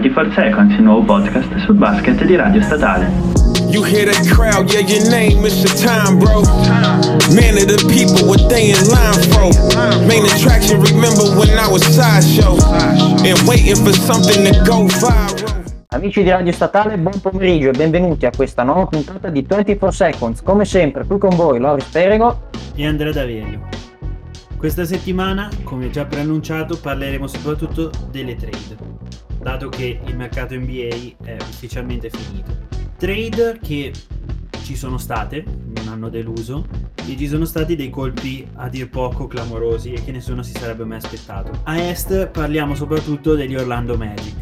24 Seconds, il nuovo podcast sul basket di Radio Statale. You hear that crowd, yeah, your name is your time, bro. Man of the people, what they in line for. Main attraction, remember when I was sideshow. And waiting for something to go viral. Amici di Radio Statale, buon pomeriggio e benvenuti a questa nuova puntata di 24 Seconds. Come sempre, qui con voi Loris Perego e Andrea Daverio. Questa settimana, come già preannunciato, parleremo soprattutto delle trade, dato che il mercato NBA è ufficialmente finito. Trade che ci sono state, non hanno deluso, e ci sono stati dei colpi a dir poco clamorosi e che nessuno si sarebbe mai aspettato. A est parliamo soprattutto degli Orlando Magic.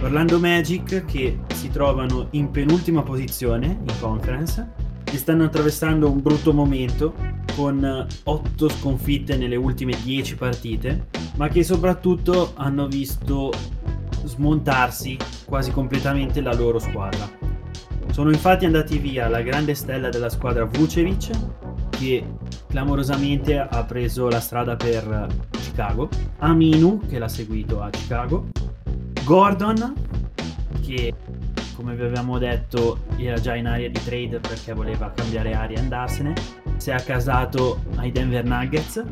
Orlando Magic che si trovano in penultima posizione in conference e stanno attraversando un brutto momento con 8 sconfitte nelle ultime 10 partite, ma che soprattutto hanno visto smontarsi quasi completamente la loro squadra. Sono infatti andati via la grande stella della squadra Vucevic, che clamorosamente ha preso la strada per Chicago, Aminu, che l'ha seguito a Chicago, Gordon, che come vi avevamo detto era già in area di trade perché voleva cambiare aria e andarsene, si è accasato ai Denver Nuggets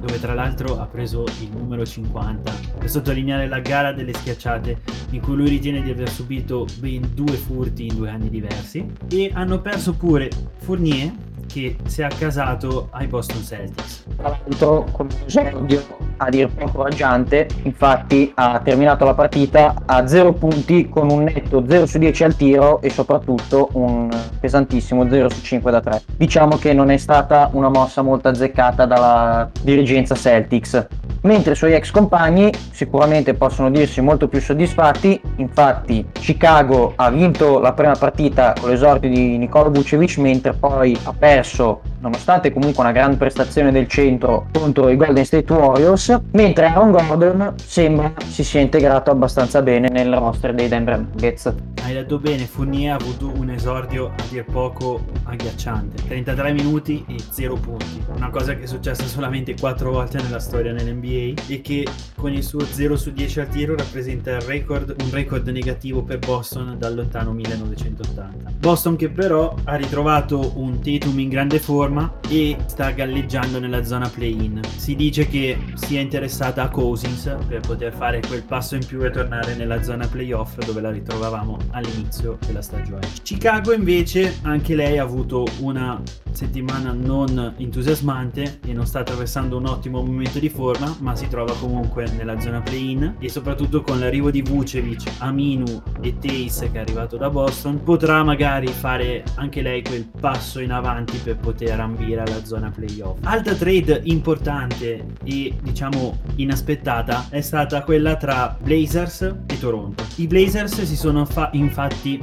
dove tra l'altro ha preso il numero 50 per sottolineare la gara delle schiacciate in cui lui ritiene di aver subito ben due furti in due anni diversi. E hanno perso pure Fournier che si è accasato ai Boston Celtics. Tra l'altro, come esordio a dir poco raggiante, infatti ha terminato la partita a 0 punti con un netto 0 su 10 al tiro e soprattutto un pesantissimo 0 su 5 da 3. Diciamo che non è stata una mossa molto azzeccata dalla dirigenza Celtics mentre i suoi ex compagni sicuramente possono dirsi molto più soddisfatti, infatti Chicago ha vinto la prima partita con l'esordio di Nikola Vucevic mentre poi ha perso nonostante comunque una grande prestazione del centro contro i Golden State Warriors, mentre Aaron Gordon sembra si sia integrato abbastanza bene nel roster dei Denver Nuggets. Hai detto bene, Fournier ha avuto un esordio a dir poco agghiacciante, 33 minuti e 0 punti, una cosa che è successa solamente 4 volte nella storia nell'NBA NBA e che con il suo 0 su 10 al tiro rappresenta record, un record negativo per Boston dal lontano 1980. Boston che però ha ritrovato un Tatum in grande forma arma e sta galleggiando nella zona play-in. Si dice che sia interessata a Cousins per poter fare quel passo in più e tornare nella zona playoff dove la ritrovavamo all'inizio della stagione. Chicago invece anche lei ha avuto una settimana non entusiasmante e non sta attraversando un ottimo momento di forma, ma si trova comunque nella zona play-in e soprattutto con l'arrivo di Vucevic, Aminu e Tace che è arrivato da Boston, potrà magari fare anche lei quel passo in avanti per poter ambire alla zona playoff. Altra trade importante e diciamo inaspettata è stata quella tra Blazers e Toronto. I Blazers si sono fa- infatti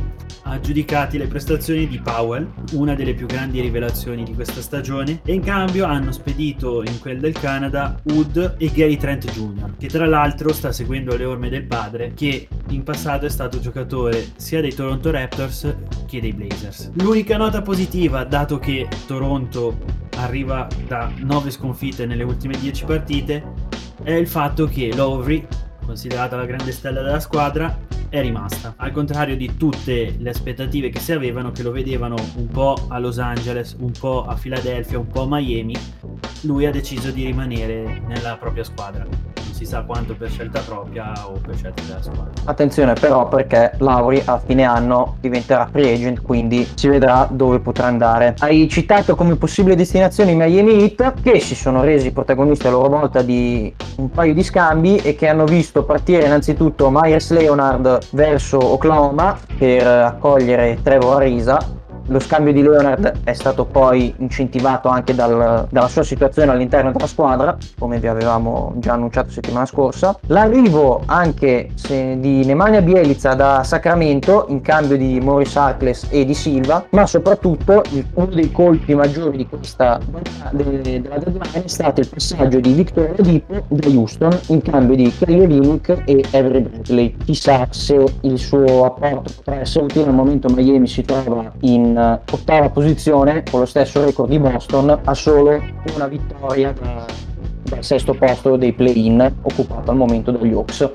aggiudicati le prestazioni di Powell, una delle più grandi rivelazioni di questa stagione, e in cambio hanno spedito in quel del Canada Wood e Gary Trent Jr., che tra l'altro sta seguendo le orme del padre, che in passato è stato giocatore sia dei Toronto Raptors che dei Blazers. L'unica nota positiva, dato che Toronto arriva da 9 sconfitte nelle ultime 10 partite, è il fatto che Lowry, considerata la grande stella della squadra, è rimasta. Al contrario di tutte le aspettative che si avevano, che lo vedevano un po' a Los Angeles, un po' a Philadelphia, un po' a Miami, lui ha deciso di rimanere nella propria squadra si sa quanto per scelta propria o per scelta della squadra. Attenzione però perché Lauri a fine anno diventerà free agent, quindi si vedrà dove potrà andare. Hai citato come possibile destinazione i Miami Heat che si sono resi protagonisti a loro volta di un paio di scambi e che hanno visto partire innanzitutto Myers Leonard verso Oklahoma per accogliere Trevor Arisa lo scambio di Leonard è stato poi incentivato anche dal, dalla sua situazione all'interno della squadra, come vi avevamo già annunciato settimana scorsa. L'arrivo anche di Nemanja Bielica da Sacramento in cambio di Morris Harkless e di Silva, ma soprattutto uno dei colpi maggiori di questa de, della deadline è stato il passaggio di Victor Oladipo da Houston in cambio di Kelly Olynyk e Avery Bradley. Chissà se il suo apporto potrà essere utile al momento Miami si trova in ottava posizione con lo stesso record di Boston a solo una vittoria da, dal sesto posto dei play-in occupato al momento dagli Hawks.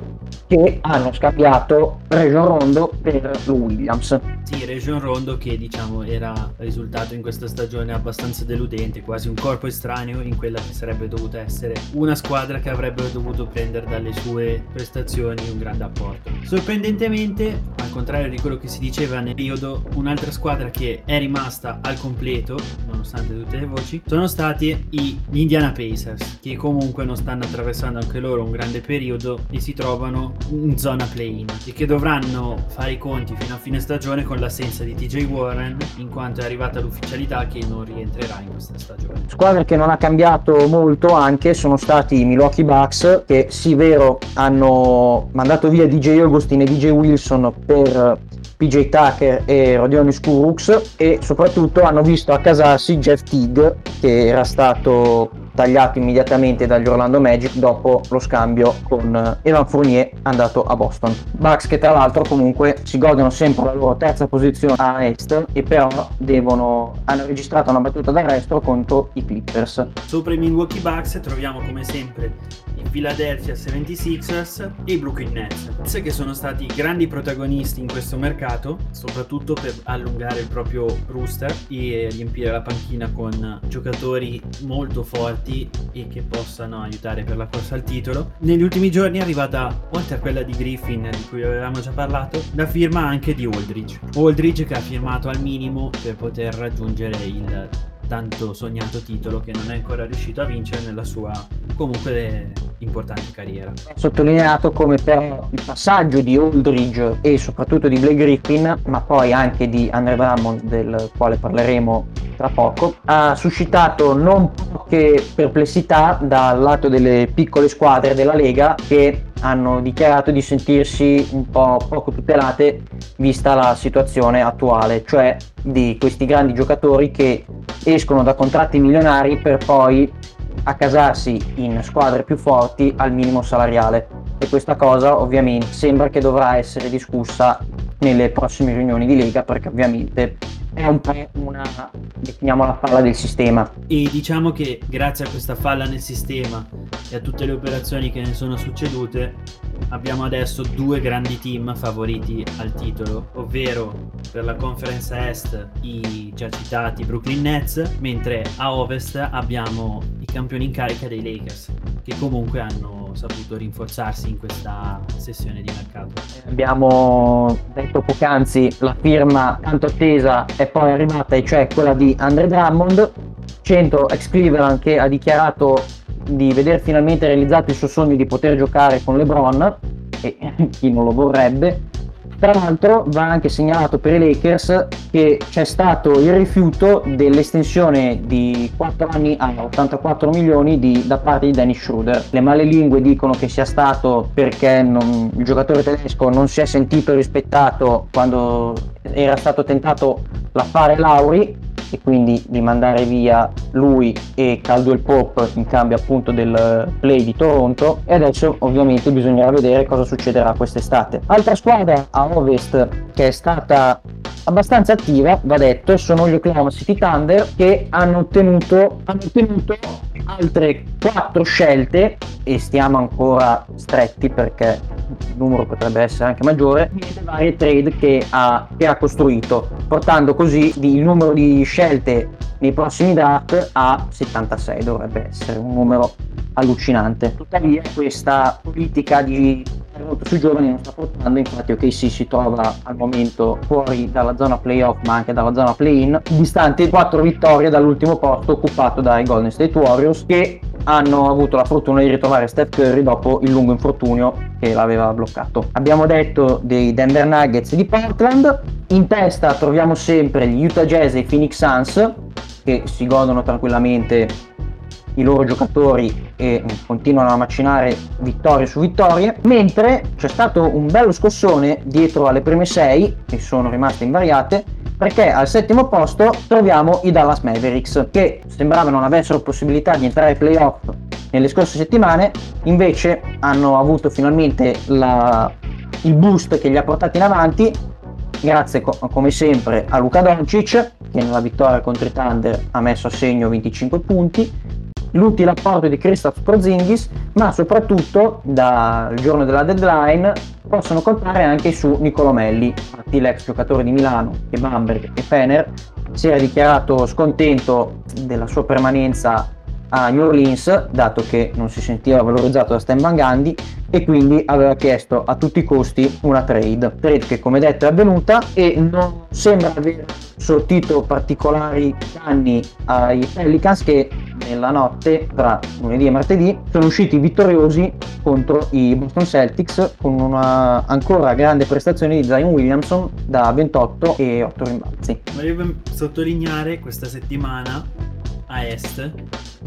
Che hanno scambiato Region Rondo per Williams. Sì, Region Rondo che diciamo era risultato in questa stagione abbastanza deludente, quasi un corpo estraneo in quella che sarebbe dovuta essere una squadra che avrebbero dovuto prendere dalle sue prestazioni un grande apporto. Sorprendentemente, al contrario di quello che si diceva nel periodo, un'altra squadra che è rimasta al completo, nonostante tutte le voci, sono stati gli Indiana Pacers, che comunque non stanno attraversando anche loro un grande periodo e si trovano in zona play-in e che dovranno fare i conti fino a fine stagione con l'assenza di TJ Warren in quanto è arrivata l'ufficialità che non rientrerà in questa stagione. Squadra che non ha cambiato molto anche sono stati i Milwaukee Bucks che sì vero hanno mandato via DJ Augustin e DJ Wilson per PJ Tucker e Rodionis Kuruks e soprattutto hanno visto accasarsi Jeff Teague che era stato tagliato immediatamente dagli Orlando Magic dopo lo scambio con Evan Fournier andato a Boston. Bucks che tra l'altro comunque si godono sempre la loro terza posizione a est e però devono, hanno registrato una battuta d'arresto contro i Clippers. Sopra i Milwaukee Bucks troviamo come sempre Philadelphia 76ers e i Brooklyn Nets che sono stati grandi protagonisti in questo mercato soprattutto per allungare il proprio rooster e riempire la panchina con giocatori molto forti e che possano aiutare per la corsa al titolo. Negli ultimi giorni è arrivata, oltre a quella di Griffin di cui avevamo già parlato, la firma anche di Aldridge. Aldridge che ha firmato al minimo per poter raggiungere il tanto sognato titolo che non è ancora riuscito a vincere nella sua comunque importante carriera. Sottolineato come però il passaggio di Aldridge e soprattutto di Blake Griffin, ma poi anche di Andre Drummond, del quale parleremo tra poco, ha suscitato non poche perplessità dal lato delle piccole squadre della Lega che hanno dichiarato di sentirsi un po' poco tutelate vista la situazione attuale, cioè di questi grandi giocatori che escono da contratti milionari per poi accasarsi in squadre più forti al minimo salariale e questa cosa ovviamente sembra che dovrà essere discussa nelle prossime riunioni di Lega perché ovviamente è un po' una, definiamola falla del sistema. E diciamo che grazie a questa falla nel sistema e a tutte le operazioni che ne sono succedute, abbiamo adesso due grandi team favoriti al titolo, ovvero per la conference Est i già citati Brooklyn Nets, mentre a Ovest abbiamo i campioni in carica dei Lakers, che comunque hanno saputo rinforzarsi in questa sessione di mercato. Abbiamo detto poc'anzi la firma tanto attesa è poi arrivata, e cioè quella di Andre Drummond, 100 ex Cleveland che ha dichiarato di vedere finalmente realizzato il suo sogno di poter giocare con LeBron, e chi non lo vorrebbe. Tra l'altro va anche segnalato per i Lakers che c'è stato il rifiuto dell'estensione di 4 anni a 84 milioni di, da parte di Dennis Schroeder. Le male lingue dicono che sia stato perché non, il giocatore tedesco non si è sentito rispettato quando era stato tentato l'affare Lauri e quindi di mandare via lui e Caldwell Pope in cambio appunto del play di Toronto e adesso ovviamente bisognerà vedere cosa succederà quest'estate. Altra squadra a ovest che è stata abbastanza attiva, va detto, sono gli Oklahoma City Thunder che hanno ottenuto, hanno ottenuto altre quattro scelte e stiamo ancora stretti perché il numero potrebbe essere anche maggiore nelle varie trade che ha, che ha costruito portando così il numero di scelte nei prossimi draft a 76 dovrebbe essere un numero allucinante. Tuttavia questa politica di molto sui giovani non sta portando infatti OKC si trova al momento fuori dalla zona playoff ma anche dalla zona play-in distante 4 vittorie dall'ultimo posto occupato dai Golden State Warriors che hanno avuto la fortuna di ritrovare Steph Curry dopo il lungo infortunio che l'aveva bloccato. Abbiamo detto dei Denver Nuggets di Portland, in testa troviamo sempre gli Utah Jazz e i Phoenix Suns che si godono tranquillamente i loro giocatori e continuano a macinare vittorie su vittorie, mentre c'è stato un bello scossone dietro alle prime sei, che sono rimaste invariate, perché al settimo posto troviamo i Dallas Mavericks, che sembrava non avessero possibilità di entrare ai playoff nelle scorse settimane, invece hanno avuto finalmente la, il boost che li ha portati in avanti, grazie co- come sempre a Luca Doncic, che nella vittoria contro i Thunder ha messo a segno 25 punti, l'utile apporto di Christoph Prozingis, ma soprattutto dal giorno della deadline possono contare anche su Nicolo Melli, infatti l'ex giocatore di Milano che Bamberg e Fener si era dichiarato scontento della sua permanenza a New Orleans, dato che non si sentiva valorizzato da Stan Van Gundy e quindi aveva chiesto a tutti i costi una trade. Trade che come detto è avvenuta e non sembra aver sortito particolari danni ai Pelicans che nella notte tra lunedì e martedì sono usciti vittoriosi contro i Boston Celtics con una ancora grande prestazione di Zion Williamson da 28 e 8 rimbalzi. Volevo sottolineare questa settimana a est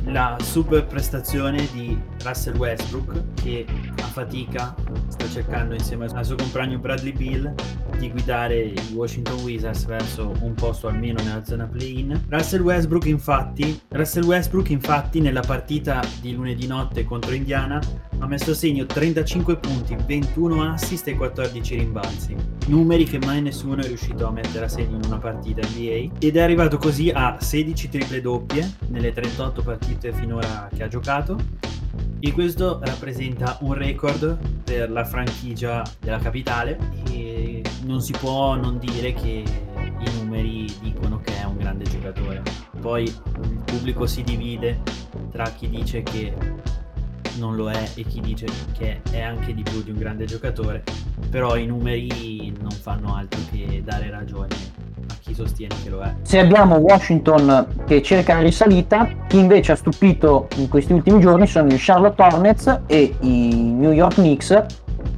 la super prestazione di Russell Westbrook che a fatica sta cercando insieme al suo compagno Bradley Bill di guidare i Washington Wizards verso un posto almeno nella zona play-in. Russell Westbrook infatti, Russell Westbrook infatti nella partita di lunedì notte contro Indiana ha messo a segno 35 punti, 21 assist e 14 rimbalzi. Numeri che mai nessuno è riuscito a mettere a segno in una partita NBA ed è arrivato così a 16 triple doppie nelle 38 partite finora che ha giocato e questo rappresenta un record per la franchigia della capitale e non si può non dire che i numeri dicono che è un grande giocatore. Poi il pubblico si divide tra chi dice che non lo è e chi dice che è anche di più di un grande giocatore, però i numeri non fanno altro che dare ragione chi sostiene che lo è. Se abbiamo Washington che cerca la risalita, chi invece ha stupito in questi ultimi giorni sono i Charlotte Hornets e i New York Knicks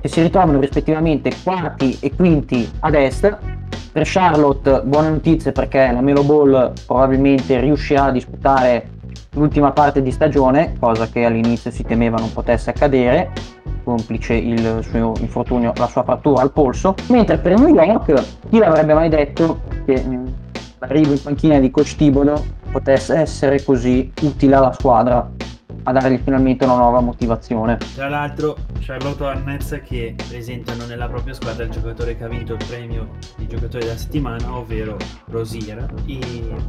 che si ritrovano rispettivamente quarti e quinti ad est. Per Charlotte buone notizie perché la Melo Ball probabilmente riuscirà a disputare l'ultima parte di stagione, cosa che all'inizio si temeva non potesse accadere, complice il suo infortunio, la sua frattura al polso, mentre per New York chi l'avrebbe mai detto che mm, l'arrivo in panchina di coach Tibolo potesse essere così utile alla squadra a dargli finalmente una nuova motivazione. Tra l'altro Charlotte Hornets che presentano nella propria squadra il giocatore che ha vinto il premio di giocatore della settimana, ovvero Rosier, e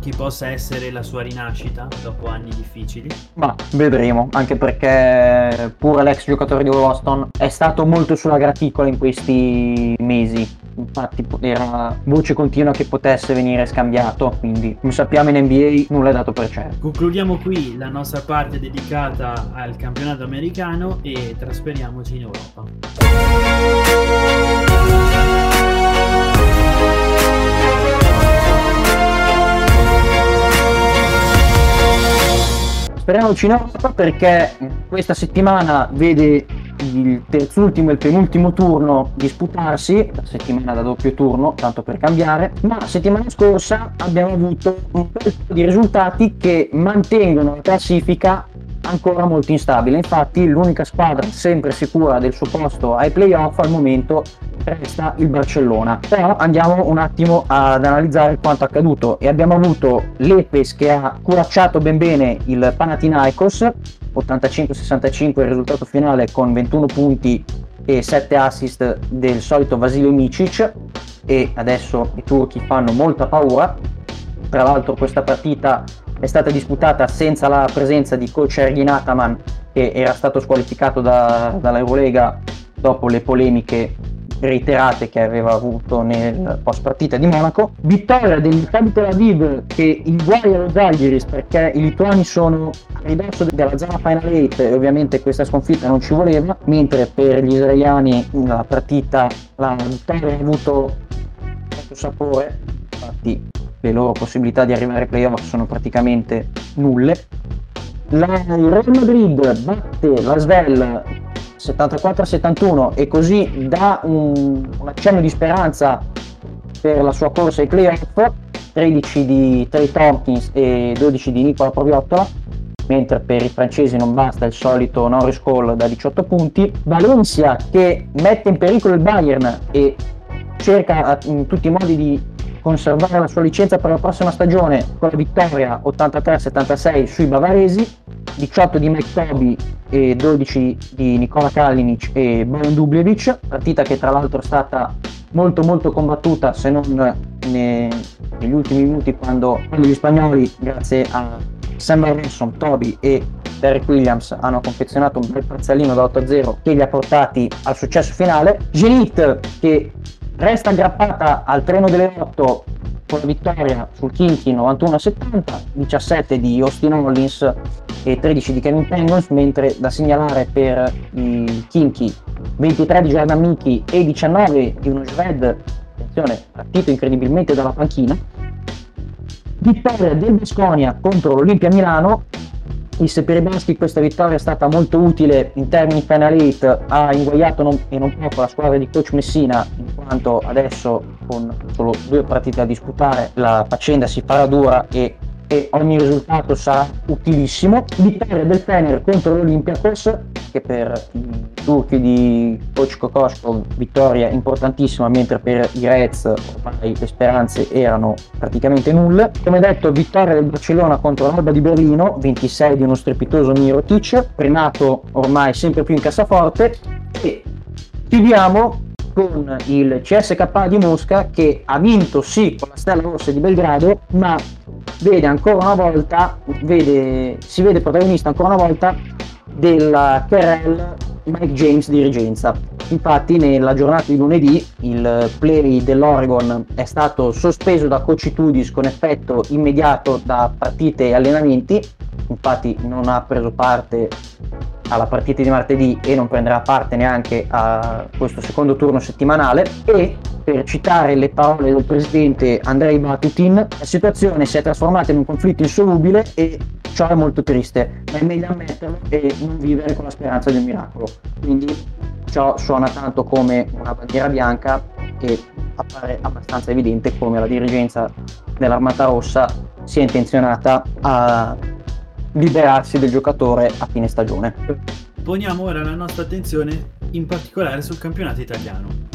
che possa essere la sua rinascita dopo anni difficili. Ma vedremo, anche perché pure l'ex giocatore di Boston è stato molto sulla graticola in questi mesi infatti era voce continua che potesse venire scambiato, quindi come sappiamo in NBA nulla è dato per certo. Concludiamo qui la nostra parte dedicata al campionato americano e trasferiamoci in Europa. Speriamoci in Europa perché questa settimana vede il terzultimo e il penultimo turno disputarsi, la settimana da doppio turno, tanto per cambiare, ma settimana scorsa abbiamo avuto un po' di risultati che mantengono la classifica ancora molto instabile. Infatti, l'unica squadra sempre sicura del suo posto ai playoff al momento resta il Barcellona. Però andiamo un attimo ad analizzare quanto accaduto e abbiamo avuto l'Epes che ha curacciato ben bene il Panathinaikos 85-65 il risultato finale con 21 punti e 7 assist del solito Vasilio Micic e adesso i turchi fanno molta paura. Tra l'altro questa partita è stata disputata senza la presenza di coach Ergin Ataman che era stato squalificato da, dall'Eurolega dopo le polemiche reiterate che aveva avuto nel post partita di Monaco. Vittoria del Maccabi Tel Aviv che inguaglia lo Zalgiris perché i lituani sono a ridosso della zona Final 8 e ovviamente questa sconfitta non ci voleva, mentre per gli israeliani la partita, la vittoria ha avuto molto sapore, infatti le loro possibilità di arrivare ai playoff sono praticamente nulle. La, il Real Madrid batte la Svel 74-71 e così dà un, un, accenno di speranza per la sua corsa ai playoff 13 di Trey Tompkins e 12 di Nicola Proviottola mentre per i francesi non basta il solito Norris Call da 18 punti Valencia che mette in pericolo il Bayern e cerca in tutti i modi di conservare la sua licenza per la prossima stagione con la vittoria 83-76 sui bavaresi, 18 di Mike Toby e 12 di Nikola Kalinic e Bojan Dubljevic, partita che tra l'altro è stata molto molto combattuta se non ne, negli ultimi minuti quando, quando gli spagnoli grazie a Sam Robinson, Toby e Derek Williams hanno confezionato un bel parzialino da 8-0 che li ha portati al successo finale. Zenith che resta aggrappata al treno delle 8 con la vittoria sul Kinky 91-70, 17 di Austin Hollins e 13 di Kevin Penguins, mentre da segnalare per i Kinky 23 di Jordan Mickey e 19 di uno Shred, attenzione, partito incredibilmente dalla panchina. Vittoria del Bisconia contro l'Olimpia Milano, il Sepiribaschi questa vittoria è stata molto utile in termini final 8, ha inguagliato e non poco la squadra di coach Messina, in quanto adesso con solo due partite da disputare la faccenda si farà dura e e ogni risultato sarà utilissimo. Vittoria del Fener contro l'Olympiakos, che per i turchi di coach Kokoschko vittoria importantissima, mentre per i Reds ormai le speranze erano praticamente nulle. Come detto, vittoria del Barcellona contro l'Alba di Berlino, 26 di uno strepitoso Mirotic, prenato ormai sempre più in cassaforte e chiudiamo con il CSK di Mosca che ha vinto sì con la Stella Rossa di Belgrado, ma vede ancora una volta, vede, si vede protagonista ancora una volta della Kerrell Mike James dirigenza. Infatti nella giornata di lunedì il play dell'Oregon è stato sospeso da coach Tudis con effetto immediato da partite e allenamenti, infatti non ha preso parte alla partita di martedì e non prenderà parte neanche a questo secondo turno settimanale e per citare le parole del presidente Andrei Batutin, la situazione si è trasformata in un conflitto insolubile e ciò è molto triste, ma è meglio ammetterlo e non vivere con la speranza del miracolo. Quindi ciò suona tanto come una bandiera bianca e appare abbastanza evidente come la dirigenza dell'Armata Rossa sia intenzionata a liberarsi del giocatore a fine stagione. Poniamo ora la nostra attenzione in particolare sul campionato italiano.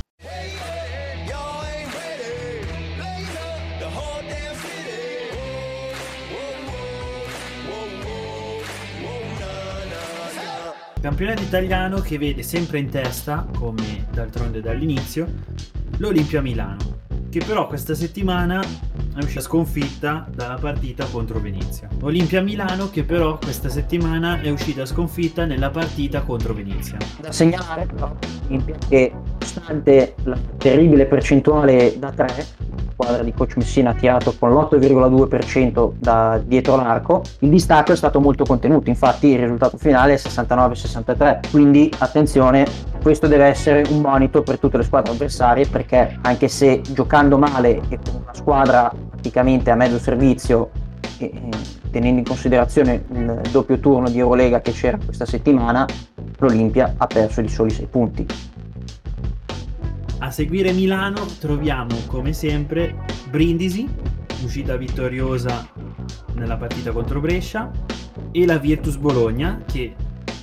Campionato italiano che vede sempre in testa, come d'altronde dall'inizio, l'Olimpia Milano, che però questa settimana è uscita sconfitta dalla partita contro Venezia. Olimpia Milano che però questa settimana è uscita sconfitta nella partita contro Venezia. Da segnalare però che nonostante la terribile percentuale da 3 squadra di coach Messina ha tirato con l'8,2% da dietro l'arco, il distacco è stato molto contenuto, infatti il risultato finale è 69-63, quindi attenzione, questo deve essere un monito per tutte le squadre avversarie perché anche se giocando male e con una squadra praticamente a mezzo servizio e, tenendo in considerazione il doppio turno di Eurolega che c'era questa settimana, l'Olimpia ha perso di soli 6 punti. A seguire Milano troviamo come sempre Brindisi, uscita vittoriosa nella partita contro Brescia, e la Virtus Bologna che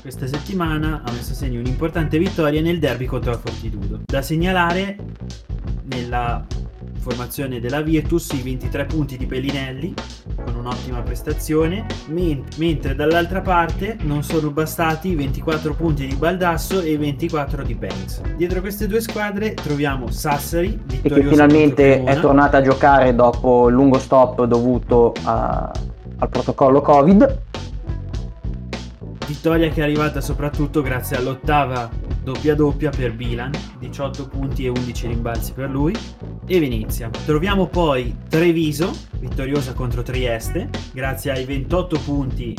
questa settimana ha messo a segno un'importante vittoria nel derby contro la Fortitudo. Da segnalare nella formazione della Virtus i 23 punti di Pellinelli con un'ottima prestazione, mentre dall'altra parte non sono bastati i 24 punti di Baldasso e i 24 di Banks. Dietro queste due squadre troviamo Sassari, che finalmente è tornata a giocare dopo il lungo stop dovuto a, al protocollo Covid. Vittoria che è arrivata soprattutto grazie all'ottava doppia doppia per Bilan, 18 punti e 11 rimbalzi per lui, e Venezia. Troviamo poi Treviso, vittoriosa contro Trieste, grazie ai 28 punti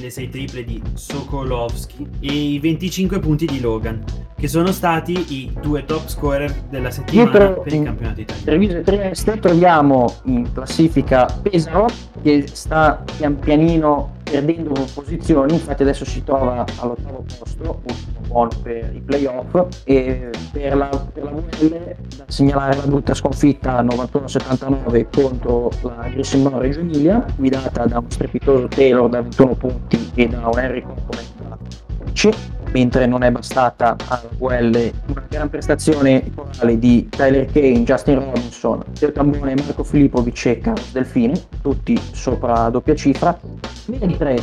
le 6 triple di Sokolovski e i 25 punti di Logan, che sono stati i due top scorer della settimana Dietro, per il campionato italiano. Treviso e Trieste troviamo in classifica Pesaro, che sta pian pianino perdendo posizioni, infatti adesso si trova all'ottavo posto, ultimo buono per i playoff e per la, per la VL da segnalare la brutta sconfitta 91-79 contro la Grissimo Reggio Emilia, guidata da un strepitoso Taylor da 21 punti e da un Henry Component da 15 mentre non è bastata alla VL una gran prestazione corale di Tyler Kane, Justin Robinson, Teo Tambone, Marco Filippovic e Carlos Delfini, tutti sopra doppia cifra, mentre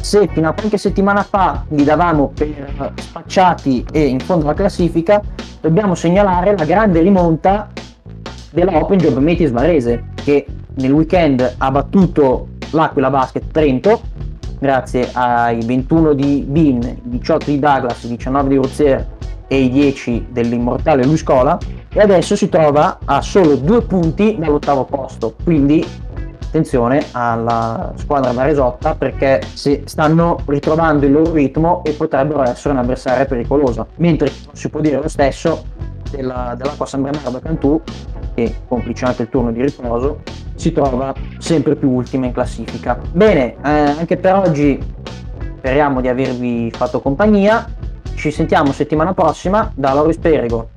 se fino a qualche settimana fa li davamo per spacciati e in fondo alla classifica, dobbiamo segnalare la grande rimonta della Open Job Metis Varese che nel weekend ha battuto l'Aquila Basket Trento grazie ai 21 di Bean, 18 di Douglas, 19 di Rozier e i 10 dell'immortale Luis Cola e adesso si trova a solo due punti dall'ottavo posto, quindi attenzione alla squadra Varesotta perché stanno ritrovando il loro ritmo e potrebbero essere un'avversaria pericolosa, mentre non si può dire lo stesso della, dell'Acqua San Bernardo Cantù che complice anche il turno di riposo si trova sempre più ultima in classifica. Bene, eh, anche per oggi speriamo di avervi fatto compagnia. Ci sentiamo settimana prossima da Loris Perigo.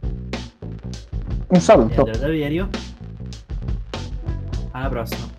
Un saluto. Alla prossima.